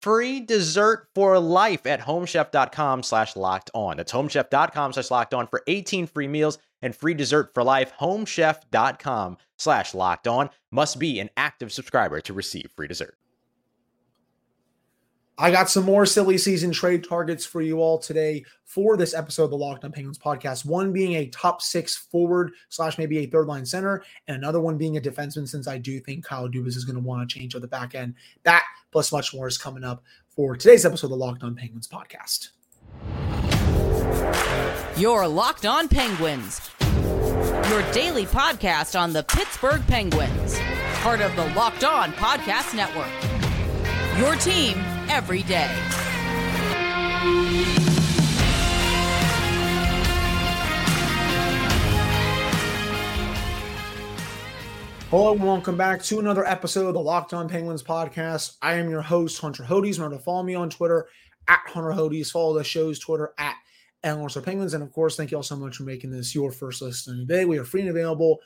free dessert for life at homechef.com slash locked on. That's homechef.com slash locked on for 18 free meals and free dessert for life. Homechef.com slash locked on must be an active subscriber to receive free dessert. I got some more silly season trade targets for you all today for this episode of the Locked On Penguins podcast. One being a top six forward slash maybe a third line center, and another one being a defenseman, since I do think Kyle Dubas is going to want to change on the back end. That plus much more is coming up for today's episode of the Locked On Penguins podcast. Your Locked On Penguins, your daily podcast on the Pittsburgh Penguins, part of the Locked On Podcast Network. Your team every day. Hello and welcome back to another episode of the Locked On Penguins podcast. I am your host, Hunter Hodes. Remember to follow me on Twitter at Hunter Hodes. Follow the show's Twitter at Analysts Penguins. And of course, thank you all so much for making this your first listen today. We are free and available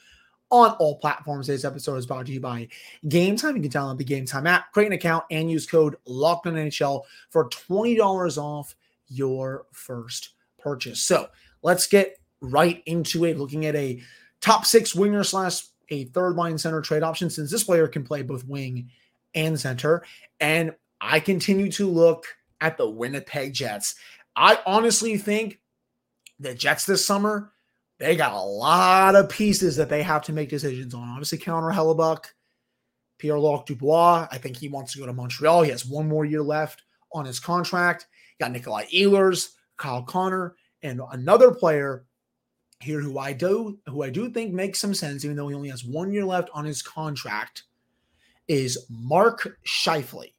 on all platforms. Today's episode is brought to you by Game Time. You can download the Game Time app, create an account, and use code Locked On NHL for $20 off your first purchase. So let's get right into it. Looking at a top six winger slash a third line center trade option since this player can play both wing and center. And I continue to look at the Winnipeg Jets. I honestly think the Jets this summer, they got a lot of pieces that they have to make decisions on. Obviously, Connor Hellebuyck, Pierre Luc Dubois. I think he wants to go to Montreal. He has one more year left on his contract. You got Nikolai Ehlers, Kyle Connor, and another player here who I do who I do think makes some sense, even though he only has one year left on his contract, is Mark Scheifele.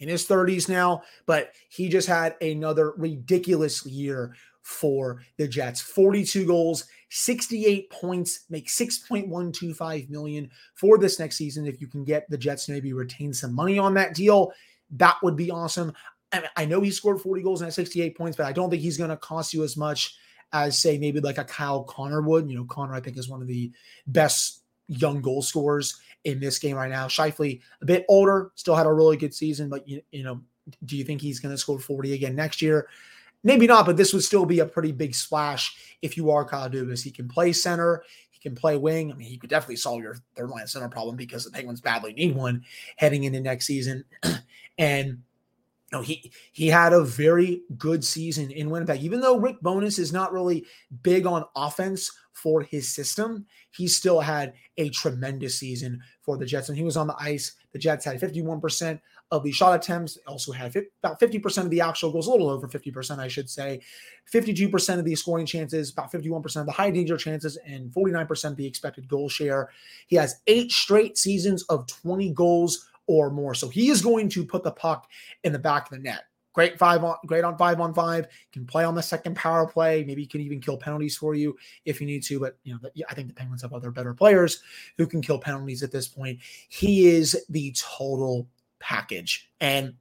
In his 30s now, but he just had another ridiculous year for the Jets. 42 goals, 68 points, make 6.125 million for this next season. If you can get the Jets maybe retain some money on that deal, that would be awesome. I, I know he scored 40 goals and 68 points, but I don't think he's going to cost you as much as say maybe like a Kyle Connor would. You know, Connor I think is one of the best young goal scorers in this game right now. Scheifele, a bit older, still had a really good season, but you, you know, do you think he's going to score 40 again next year? Maybe not, but this would still be a pretty big splash if you are Kyle Dubas. He can play center, he can play wing. I mean, he could definitely solve your third line center problem because the Penguins badly need one heading into next season. and he he had a very good season in Winnipeg. Even though Rick Bowness is not really big on offense for his system, he still had a tremendous season for the Jets. And he was on the ice. The Jets had 51% of the shot attempts, also had about 50% of the actual goals, a little over 50%, I should say. 52% of the scoring chances, about 51% of the high danger chances, and 49% of the expected goal share. He has eight straight seasons of 20 goals or more. So he is going to put the puck in the back of the net. Great five on great on five on five. Can play on the second power play. Maybe he can even kill penalties for you if you need to. But you know, I think the Penguins have other better players who can kill penalties at this point. He is the total package. And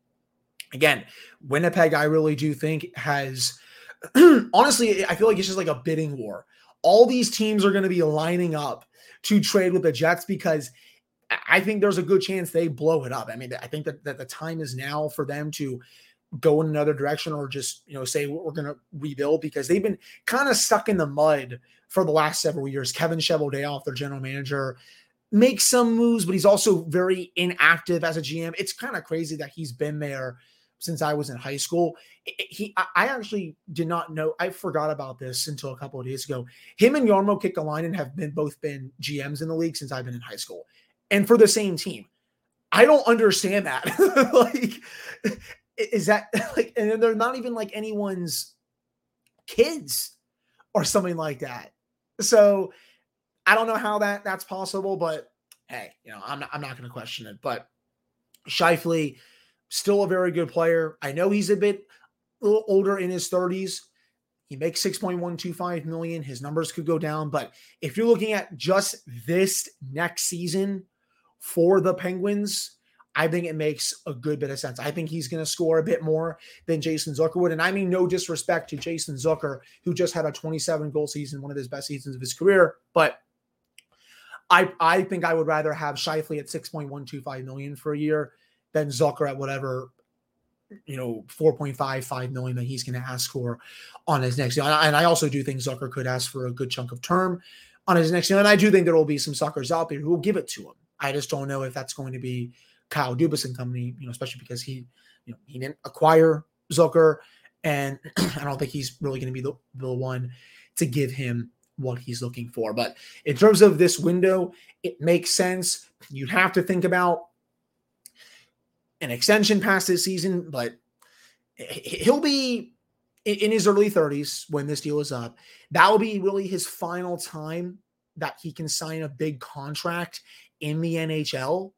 again, Winnipeg, I really do think has honestly, I feel like it's just like a bidding war. All these teams are going to be lining up to trade with the Jets because I think there's a good chance they blow it up. I mean, I think that, that the time is now for them to go in another direction or just, you know, say we're going to rebuild because they've been kind of stuck in the mud for the last several years. Kevin Cheveldayoff, their general manager, makes some moves, but he's also very inactive as a GM. It's kind of crazy that he's been there since I was in high school. He, I actually did not know. I forgot about this until a couple of days ago. Him and Jarmo Kekalainen have been both been GMs in the league since I've been in high school, and for the same team. I don't understand that. like, is that like, and they're not even like anyone's kids or something like that. So I don't know how that that's possible, but hey, you know, I'm not, I'm not going to question it. But Scheifele, still a very good player. I know he's a bit a little older in his 30s. He makes 6.125 million. His numbers could go down, but if you're looking at just this next season for the Penguins, I think it makes a good bit of sense. I think he's going to score a bit more than Jason Zucker would. And I mean, no disrespect to Jason Zucker, who just had a 27 goal season, one of his best seasons of his career. But I, I think I would rather have Scheifele at 6.125 million for a year than Zucker at whatever you know 4.55 million that he's going to ask for on his next deal. And I also do think Zucker could ask for a good chunk of term on his next deal. And I do think there will be some suckers out there who will give it to him. I just don't know if that's going to be Kyle Dubas and company, you know, especially because he, you know, he didn't acquire Zucker, and I don't think he's really going to be the, the one to give him what he's looking for. But in terms of this window, it makes sense. You'd have to think about an extension past this season, but he'll be in his early 30s when this deal is up. That will be really his final time that he can sign a big contract in the NHL.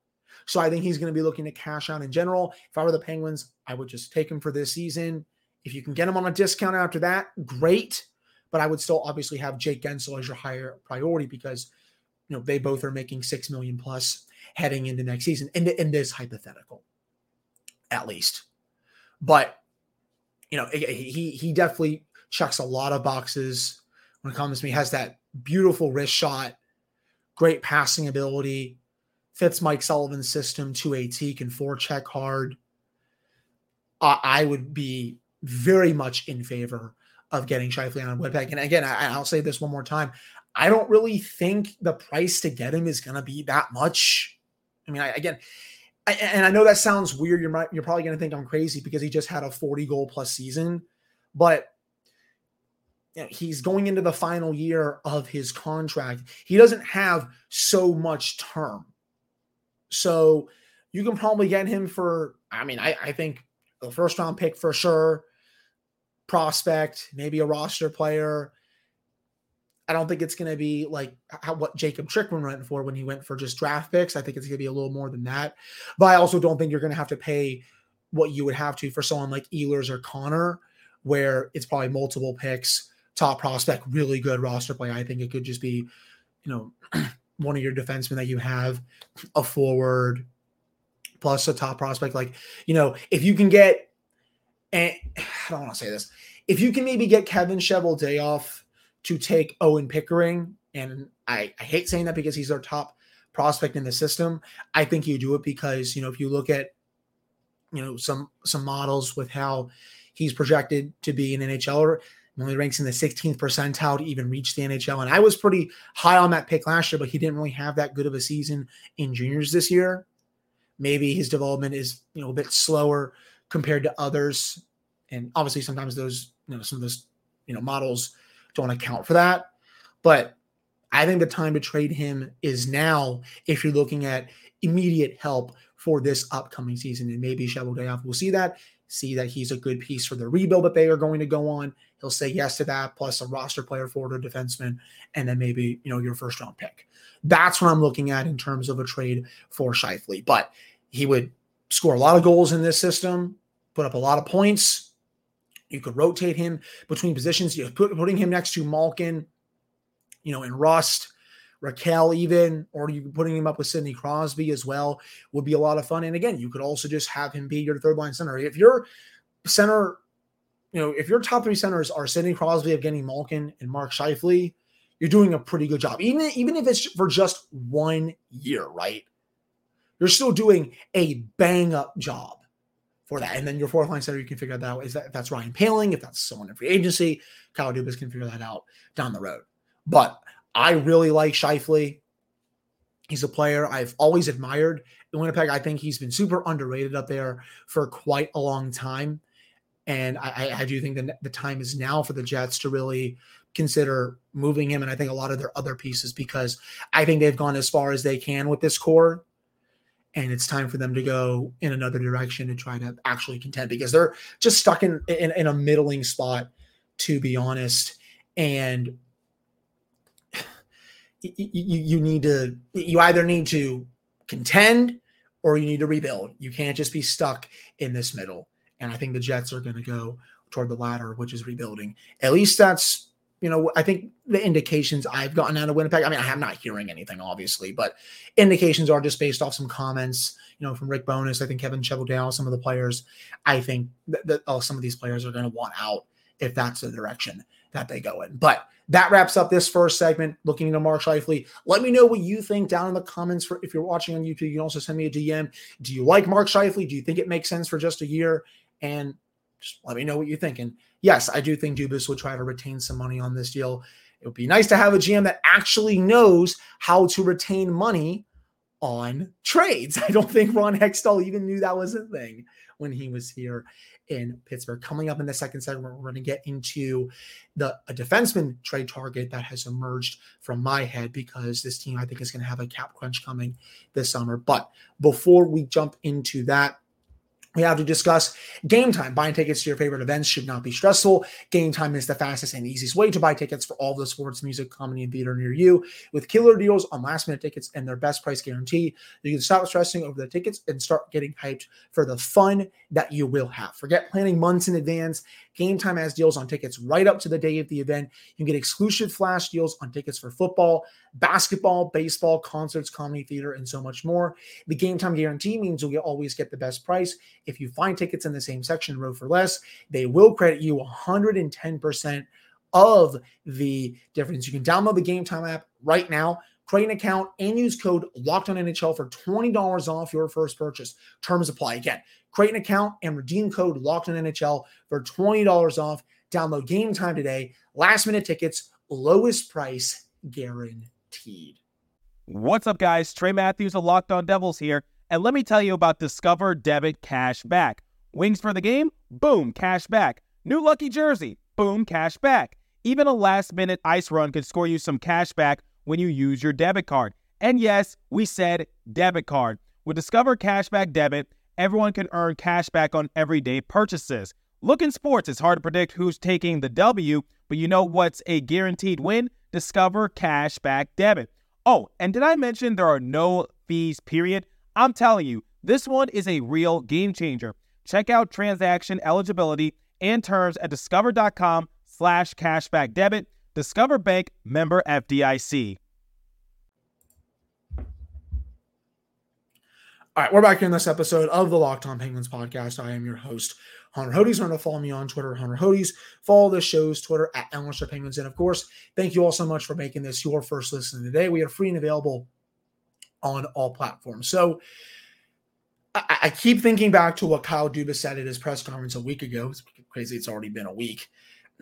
So I think he's going to be looking to cash out in general. If I were the Penguins, I would just take him for this season. If you can get him on a discount after that, great. But I would still obviously have Jake Guentzel as your higher priority because you know they both are making six million plus heading into next season in, in this hypothetical at least. But you know, he he definitely checks a lot of boxes when it comes to me. Has that beautiful wrist shot, great passing ability, fits Mike Sullivan's system to a T, can forecheck hard. I would be very much in favor of getting Scheifele on Winnipeg. And again, I, I'll say this one more time. I don't really think the price to get him is going to be that much. I mean, I, again, I, and I know that sounds weird. You're you're probably going to think I'm crazy because he just had a 40 goal plus season, but he's going into the final year of his contract. He doesn't have so much term, so you can probably get him for. I mean, I, I think the first round pick for sure, prospect, maybe a roster player. I don't think it's going to be like how, what Jacob Chychrun went for when he went for just draft picks. I think it's going to be a little more than that. But I also don't think you're going to have to pay what you would have to for someone like Ehlers or Connor, where it's probably multiple picks, top prospect, really good roster play. I think it could just be, you know, one of your defensemen that you have, a forward, plus a top prospect. Like, you know, if you can get, and I don't want to say this, if you can maybe get Kevin Cheveldayoff to take Owen Pickering. And I, I hate saying that because he's our top prospect in the system. I think you do it because, you know, if you look at, you know, some some models with how he's projected to be an NHLer, only ranks in the 16th percentile to even reach the NHL. And I was pretty high on that pick last year, but he didn't really have that good of a season in juniors this year. Maybe his development is, you know, a bit slower compared to others. And obviously sometimes those, you know, some of those, you know, models don't account for that. But I think the time to trade him is now if you're looking at immediate help for this upcoming season. And maybe Cheveldayoff will see that, see that he's a good piece for the rebuild that they are going to go on. He'll say yes to that, plus a roster player, forward, or defenseman, and then maybe you know your first round pick. That's what I'm looking at in terms of a trade for Scheifele. But he would score a lot of goals in this system, put up a lot of points, you could rotate him between positions. You put putting him next to Malkin, you know, and Rust, Rakell, even, or you putting him up with Sidney Crosby as well would be a lot of fun. And again, you could also just have him be your third line center. If your center, you know, if your top three centers are Sidney Crosby, Evgeny Malkin, and Mark Scheifele, you're doing a pretty good job. Even, even if it's for just one year, right? You're still doing a bang up job for that. And then your fourth line center, you can figure that out. Is that if that's Ryan Poehling, if that's someone in free agency, Kyle Dubas can figure that out down the road. But I really like Scheifele. He's a player I've always admired in Winnipeg. I think he's been super underrated up there for quite a long time. And I, I do think that the time is now for the Jets to really consider moving him. And I think a lot of their other pieces, because I think they've gone as far as they can with this core and it's time for them to go in another direction and try to actually contend because they're just stuck in, in, in a middling spot, to be honest. And you, you, need to, you either need to contend or you need to rebuild. You can't just be stuck in this middle. And I think the Jets are going to go toward the latter, which is rebuilding. At least that's you know, I think the indications I've gotten out of Winnipeg, I mean, I'm not hearing anything, obviously, but indications are just based off some comments, you know, from Rick Bowness. I think Kevin Cheveldayoff, some of the players, I think that, that oh, some of these players are going to want out if that's the direction that they go in. But that wraps up this first segment. Looking into Mark Scheifele. Let me know what you think down in the comments. For if you're watching on YouTube, you can also send me a DM. Do you like Mark Scheifele? Do you think it makes sense for just a year? And just let me know what you think. And yes, I do think Dubas will try to retain some money on this deal. It would be nice to have a GM that actually knows how to retain money on trades. I don't think Ron Hextall even knew that was a thing when he was here in Pittsburgh. Coming up in the second segment, we're going to get into the a defenseman trade target that has emerged from my head because this team I think is going to have a cap crunch coming this summer. But before we jump into that, we have to discuss game time. Buying tickets to your favorite events should not be stressful. Game time is the fastest and easiest way to buy tickets for all the sports, music, comedy, and theater near you. With killer deals on last minute tickets and their best price guarantee, you can stop stressing over the tickets and start getting hyped for the fun that you will have. Forget planning months in advance. Game Time has deals on tickets right up to the day of the event. You can get exclusive flash deals on tickets for football, basketball, baseball, concerts, comedy, theater, and so much more. The Game Time guarantee means you'll always get the best price. If you find tickets in the same section row for less, they will credit you 110% of the difference. You can download the Game Time app right now create an account and use code locked on NHL for $20 off your first purchase. Terms apply. Again, create an account and redeem code locked on NHL for $20 off. Download game time today. Last minute tickets, lowest price guaranteed. What's up, guys? Trey Matthews of Locked On Devils here. And let me tell you about Discover Debit Cash Back. Wings for the game? Boom, cash back. New lucky jersey? Boom, cash back. Even a last minute ice run could score you some cash back when you use your debit card. And yes, we said debit card. With Discover Cashback Debit, everyone can earn cash back on everyday purchases. Look in sports, it's hard to predict who's taking the W, but you know what's a guaranteed win? Discover Cashback Debit. Oh, and did I mention there are no fees, period? I'm telling you, this one is a real game changer. Check out transaction eligibility and terms at discover.com slash cashback debit. Discover Bank member FDIC. All right, we're back here in this episode of the Locked On Penguins podcast. I am your host, Hunter Hodes. Remember to follow me on Twitter, Hunter Hodes. Follow the show's Twitter at Elmerster Penguins. And of course, thank you all so much for making this your first listen today. We are free and available on all platforms. So I, I keep thinking back to what Kyle Dubas said at his press conference a week ago. It's crazy, it's already been a week.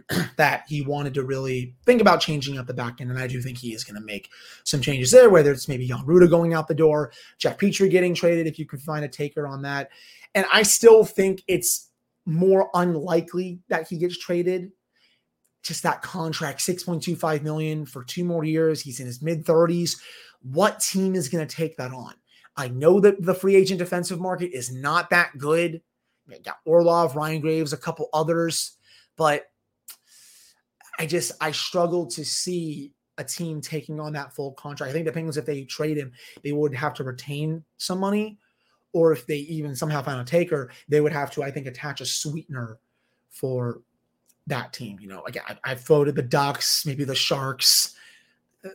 that he wanted to really think about changing up the back end. And I do think he is going to make some changes there, whether it's maybe Jan Rutta going out the door, Jeff Petry getting traded, if you can find a taker on that. And I still think it's more unlikely that he gets traded. Just that contract, 6.25 million for two more years. He's in his mid 30s. What team is going to take that on? I know that the free agent defensive market is not that good. You got Orlov, Ryan Graves, a couple others, but I just I struggle to see a team taking on that full contract. I think the Penguins, if they trade him, they would have to retain some money, or if they even somehow find a taker, they would have to, I think, attach a sweetener for that team. You know, again, I, floated the Ducks, maybe the Sharks.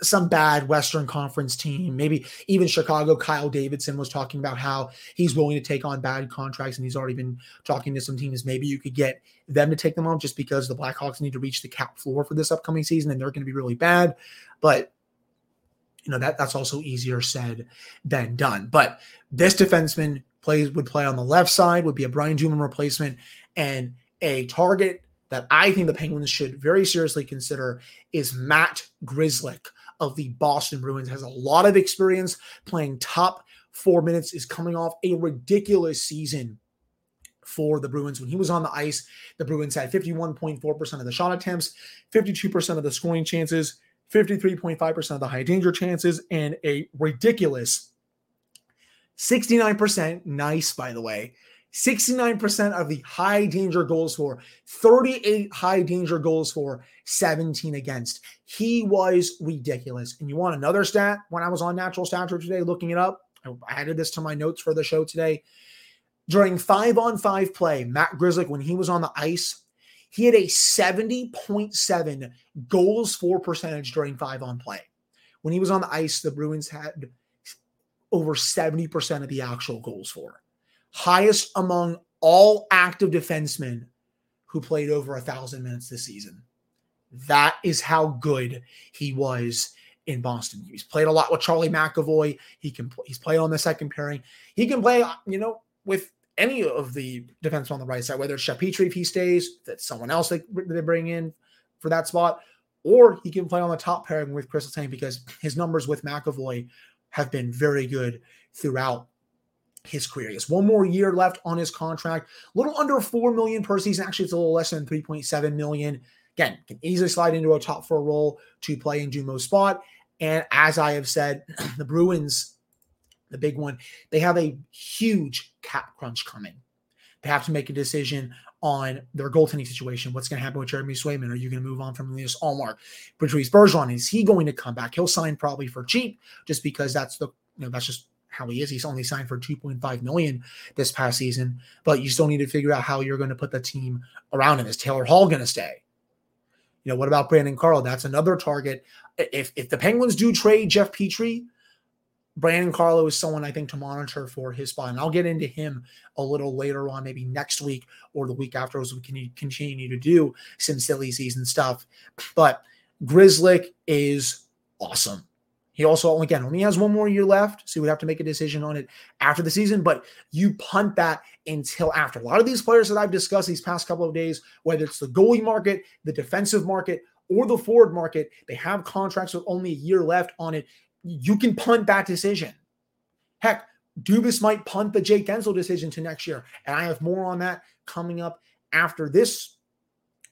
Some bad Western Conference team, maybe even Chicago. Kyle Davidson was talking about how he's willing to take on bad contracts, and he's already been talking to some teams. Maybe you could get them to take them on just because the Blackhawks need to reach the cap floor for this upcoming season, and they're going to be really bad. But you know that that's also easier said than done. But this defenseman plays would play on the left side, would be a Brian Dumoulin replacement, and a target that I think the Penguins should very seriously consider is Matt Grzelcyk of the Boston Bruins. Has a lot of experience playing top four minutes, is coming off a ridiculous season for the Bruins. When he was on the ice, the Bruins had 51.4% of the shot attempts, 52% of the scoring chances, 53.5% of the high danger chances, and a ridiculous 69%. Nice, by the way. 69% of the high danger goals for, 38 high danger goals for, 17 against. He was ridiculous. And you want another stat? When I was on Natural Stat today looking it up, I added this to my notes for the show today. During five on five play, Matt Grzelcyk, when he was on the ice, he had a 70.7 goals for percentage during five on play. When he was on the ice, the Bruins had over 70% of the actual goals for highest among all active defensemen who played over a thousand minutes this season. That is how good he was in Boston. He's played a lot with Charlie McAvoy. He can he's played on the second pairing. He can play, you know, with any of the defensemen on the right side, whether it's Petry if he stays, that's someone else they, they bring in for that spot, or he can play on the top pairing with Chris Letang because his numbers with McAvoy have been very good throughout his career. He has one more year left on his contract, a little under four million per season. Actually, it's a little less than 3.7 million. Again, can easily slide into a top four role to play in Dumo's spot. And as I have said, the Bruins, the big one, they have a huge cap crunch coming. They have to make a decision on their goaltending situation. What's going to happen with Jeremy Swayman? Are you going to move on from Linus Ullmark? Patrice Bergeron, is he going to come back? He'll sign probably for cheap just because that's the, you know, that's just how he is. He's only signed for 2.5 million this past season, but you still need to figure out how you're going to put the team around him. Is Taylor Hall going to stay? You know, what about Brandon Carlo? That's another target. If if the Penguins do trade Jeff Petry, Brandon Carlo is someone I think to monitor for his spot. And I'll get into him a little later on, maybe next week or the week after as we can continue to do some silly season stuff. But Grzelcyk is awesome. He also, again, only has one more year left, so he would have to make a decision on it after the season. But you punt that until after. A lot of these players that I've discussed these past couple of days, whether it's the goalie market, the defensive market, or the forward market, they have contracts with only a year left on it. You can punt that decision. Heck, Dubas might punt the Jake Guentzel decision to next year. And I have more on that coming up after this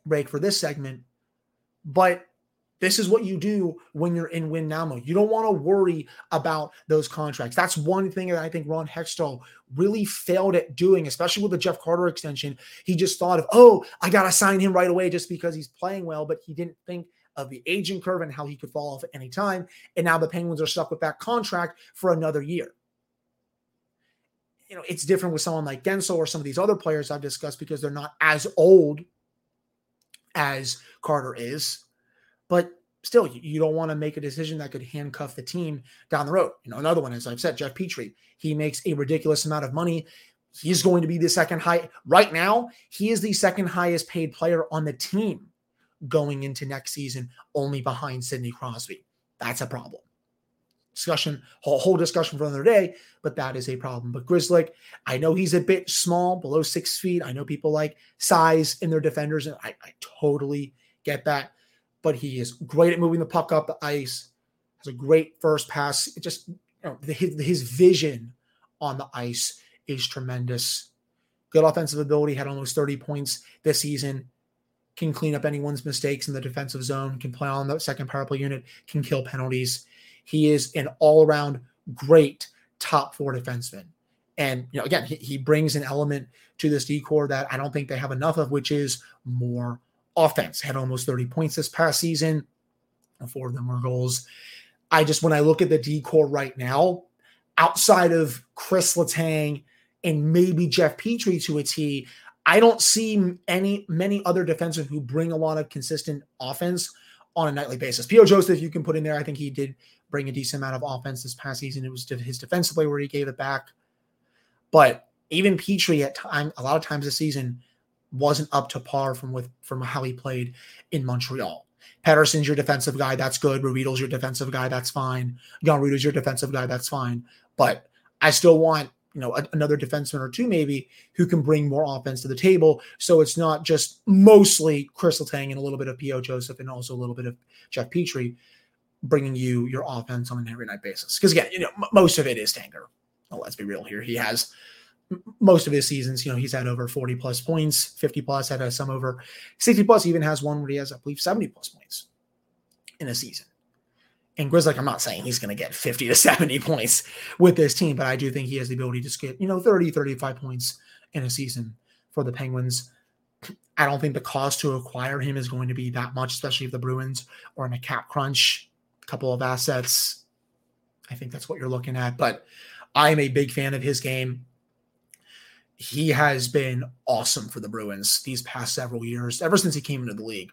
break for this segment. But this is what you do when you're in win now mode. You don't want to worry about those contracts. That's one thing that I think Ron Hextall really failed at doing, especially with the Jeff Carter extension. He just thought of, oh, I got to sign him right away just because he's playing well, but he didn't think of the aging curve and how he could fall off at any time. And now the Penguins are stuck with that contract for another year. You know, it's different with someone like Guentzel or some of these other players I've discussed because they're not as old as Carter is but still, you don't want to make a decision that could handcuff the team down the road. You know, another one, as I've said, Jeff Petry, he makes a ridiculous amount of money. He's going to be the second high right now. He is the second highest paid player on the team going into next season, only behind Sidney Crosby. That's a problem. Discussion, whole, whole discussion for another day, but that is a problem. But Grzelcyk, I know he's a bit small, below six feet. I know people like size in their defenders, and I, I totally get that but he is great at moving the puck up the ice. Has a great first pass. It just you know his, his vision on the ice is tremendous. Good offensive ability. Had almost 30 points this season. Can clean up anyone's mistakes in the defensive zone. Can play on the second power play unit. Can kill penalties. He is an all-around great top four defenseman. And you know, again, he, he brings an element to this decor that I don't think they have enough of, which is more offense. Had almost 30 points this past season. Four of them were goals. I just, when I look at the decor right now, outside of Chris Letang and maybe Jeff Petry to a T, I don't see any many other defensemen who bring a lot of consistent offense on a nightly basis. P.O. Joseph, you can put in there. I think he did bring a decent amount of offense this past season. It was his defensive play where he gave it back. But even Petry at time, a lot of times this season wasn't up to par from with from how he played in Montreal. Pettersson's your defensive guy, that's good. Ruhwedel's your defensive guy, that's fine. Jan Rutta's your defensive guy, that's fine. But I still want you know a, another defenseman or two maybe who can bring more offense to the table. So it's not just mostly Chris Letang and a little bit of P.O. Joseph and also a little bit of Jeff Petry bringing you your offense on an every night basis. Because again, you know m- most of it is Tanger. Well, let's be real here. He has most of his seasons, you know, he's had over 40 plus points, 50 plus, had some over 60 plus, even has one where he has, I believe, 70 plus points in a season. And Grizzly, I'm not saying he's going to get 50 to 70 points with this team, but I do think he has the ability to get, you know, 30, 35 points in a season for the Penguins. I don't think the cost to acquire him is going to be that much, especially if the Bruins are in a cap crunch, a couple of assets. I think that's what you're looking at. But I'm a big fan of his game he has been awesome for the Bruins these past several years, ever since he came into the league.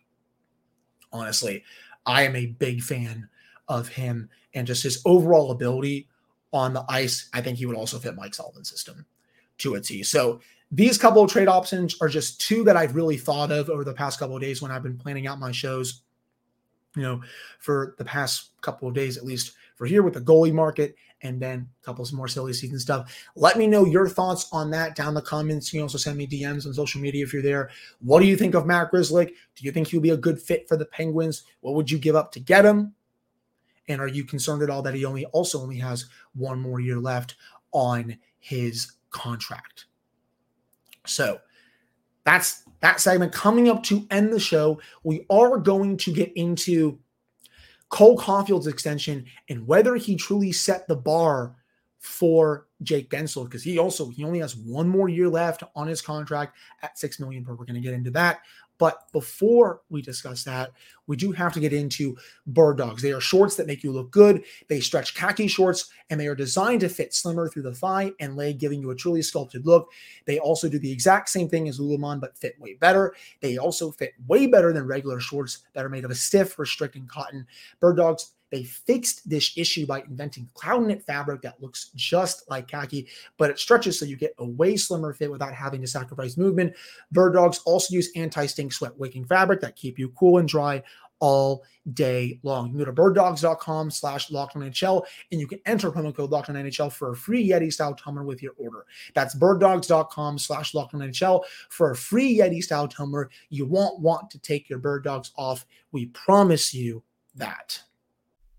Honestly, I am a big fan of him and just his overall ability on the ice. I think he would also fit Mike Sullivan's system to a T. So these couple of trade options are just two that I've really thought of over the past couple of days when I've been planning out my shows. You know, for the past couple of days at least for here with the goalie market and then a couple more silly season stuff. Let me know your thoughts on that down in the comments. You can also send me DMs on social media if you're there. What do you think of Matt Grzelcyk? Do you think he'll be a good fit for the Penguins? What would you give up to get him? And are you concerned at all that he only also only has one more year left on his contract? So that's that segment coming up to end the show. We are going to get into Cole Caufield's extension and whether he truly set the bar for Jake Guentzel because he also he only has one more year left on his contract at six million per. We're going to get into that. But before we discuss that, we do have to get into bird dogs. They are shorts that make you look good. They stretch khaki shorts and they are designed to fit slimmer through the thigh and leg, giving you a truly sculpted look. They also do the exact same thing as Lululemon, but fit way better. They also fit way better than regular shorts that are made of a stiff, restricting cotton. Bird dogs they fixed this issue by inventing cloud knit fabric that looks just like khaki, but it stretches so you get a way slimmer fit without having to sacrifice movement. Bird dogs also use anti-stink sweat wicking fabric that keep you cool and dry all day long. You can go to birddogs.com slash NHL and you can enter promo code NHL for a free Yeti style tumbler with your order. That's birddogs.com slash NHL for a free Yeti style tumbler. You won't want to take your bird dogs off. We promise you that.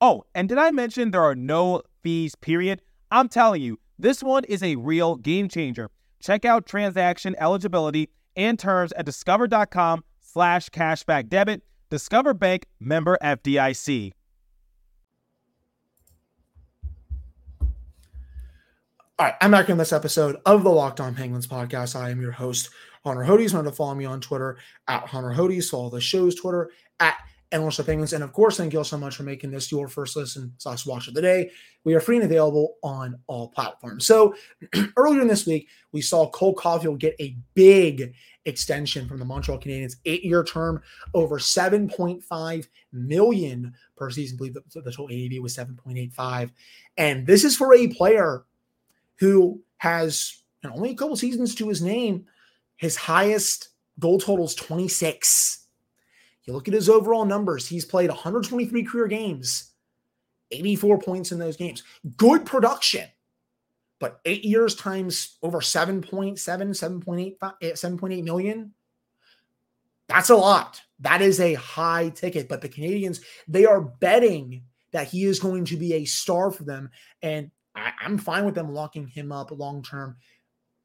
Oh, and did I mention there are no fees, period? I'm telling you, this one is a real game changer. Check out transaction eligibility and terms at discover.com slash cashback debit. Discover Bank member FDIC. All right, I'm back in this episode of the Locked On Penguins podcast. I am your host, Hunter Hodes. Remember to follow me on Twitter at Hunter Hodes. Follow the show's Twitter at and also Penguins. And of course, thank you all so much for making this your first listen slash watch of the day. We are free and available on all platforms. So earlier in this week, we saw Cole Caufield get a big extension from the Montreal Canadiens, eight-year term, over 7.5 million per season. I believe the, the total AAV was 7.85. And this is for a player who has you know, only a couple seasons to his name. His highest goal total is 26 you look at his overall numbers, he's played 123 career games, 84 points in those games. Good production. But eight years times over 7.7, 7.8, eh, 7.8 million. That's a lot. That is a high ticket. But the Canadiens, they are betting that he is going to be a star for them. And I, am fine with them locking him up long term,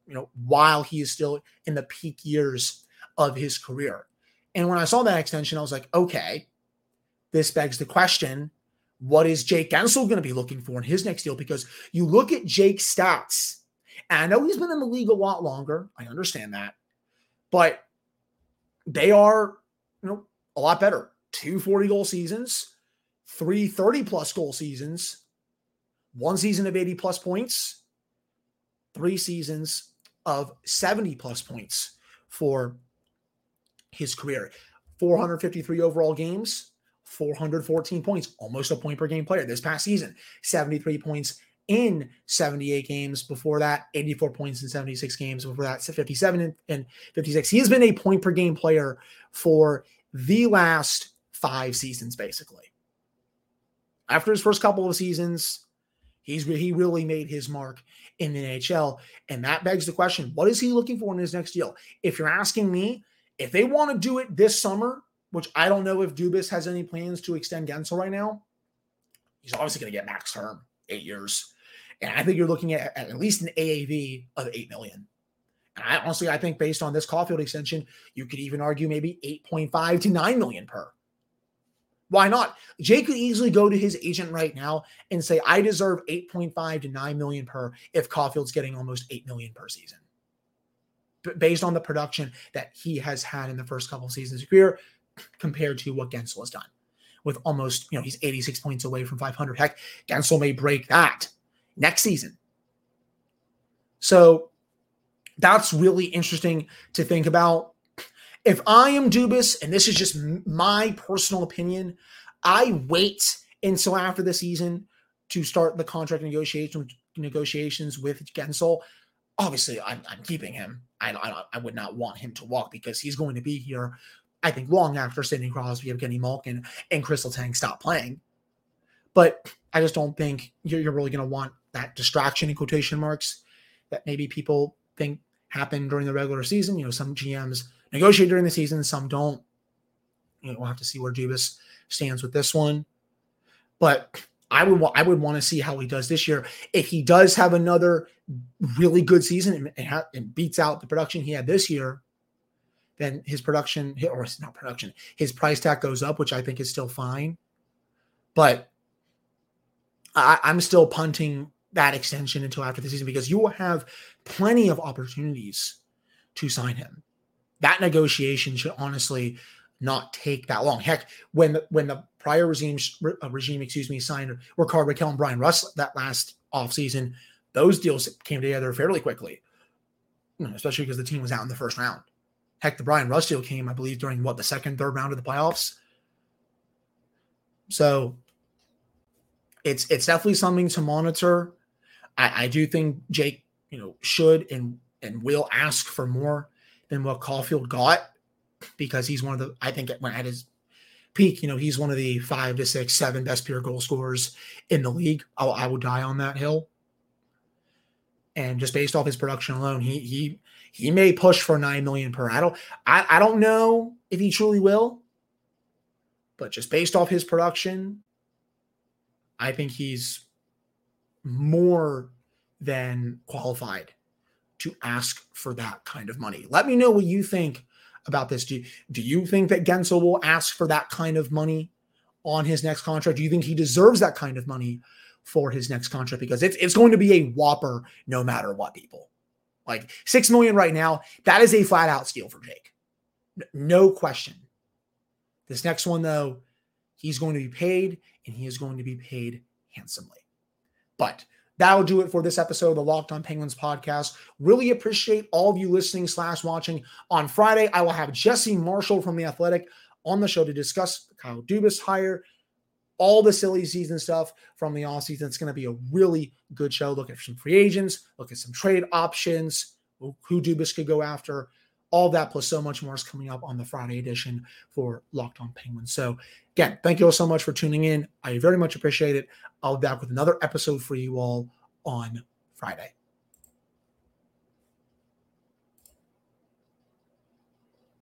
you know, while he is still in the peak years of his career. And when I saw that extension, I was like, okay, this begs the question what is Jake Guentzel going to be looking for in his next deal? Because you look at Jake's stats, and I know he's been in the league a lot longer. I understand that. But they are, you know, a lot better. Two 40 goal seasons, three 30 plus goal seasons, one season of 80 plus points, three seasons of 70 plus points for his career. 453 overall games, 414 points, almost a point per game player this past season. 73 points in 78 games. Before that, 84 points in 76 games. Before that, 57 and 56. He has been a point per game player for the last five seasons, basically. After his first couple of seasons, he's he really made his mark in the NHL, and that begs the question: What is he looking for in his next deal? If you're asking me, if they want to do it this summer, which I don't know if Dubas has any plans to extend Guentzel right now, he's obviously going to get max term, eight years, and I think you're looking at at least an AAV of eight million. And I honestly, I think based on this Caufield extension, you could even argue maybe 8.5 to 9 million per. Why not? Jay could easily go to his agent right now and say, I deserve 8.5 to 9 million per if Caufield's getting almost 8 million per season. Based on the production that he has had in the first couple of seasons of career compared to what Guentzel has done. With almost, you know, he's 86 points away from 500. Heck, Guentzel may break that next season. So that's really interesting to think about. If I am Dubas, and this is just my personal opinion, I wait until after the season to start the contract negotiations negotiations with Guentzel. Obviously, I'm, I'm keeping him. I, I, I would not want him to walk because he's going to be here, I think, long after Sidney Crosby, Evgeny Malkin, and Kris Letang stop playing. But I just don't think you're, you're really going to want that distraction in quotation marks that maybe people think happen during the regular season. You know, some GMs negotiate during the season, some don't. You know, we'll have to see where Dubas stands with this one. But I would I would want to see how he does this year. If he does have another really good season and, and, and beats out the production he had this year, then his production or not production, his price tag goes up, which I think is still fine. But I, I'm still punting that extension until after the season because you will have plenty of opportunities to sign him. That negotiation should honestly not take that long. Heck, when the, when the prior regime uh, regime, excuse me, signed Rickard Rakell and Bryan Rust that last offseason, those deals came together fairly quickly, especially because the team was out in the first round. Heck, the Bryan Rust deal came, I believe, during what the second, third round of the playoffs. So it's it's definitely something to monitor. I, I do think Jake, you know, should and and will ask for more than what Caufield got because he's one of the I think when at his peak, you know, he's one of the five to six, seven best pure goal scorers in the league. I'll, I would die on that hill. And just based off his production alone, he he he may push for nine million per. I don't I, I don't know if he truly will, but just based off his production, I think he's more than qualified to ask for that kind of money. Let me know what you think about this. Do, do you think that Guentzel will ask for that kind of money on his next contract? Do you think he deserves that kind of money for his next contract? Because it's, it's going to be a whopper no matter what, people. Like six million right now, that is a flat out steal for Jake. No question. This next one, though, he's going to be paid and he is going to be paid handsomely. But that'll do it for this episode of the Locked On Penguins podcast. Really appreciate all of you listening slash watching. On Friday, I will have Jesse Marshall from The Athletic on the show to discuss Kyle Dubas hire, all the silly season stuff from the offseason. It's going to be a really good show. Look at some free agents, look at some trade options, who Dubas could go after. All that plus so much more is coming up on the Friday edition for Locked On Penguins. So, again, thank you all so much for tuning in. I very much appreciate it. I'll be back with another episode for you all on Friday.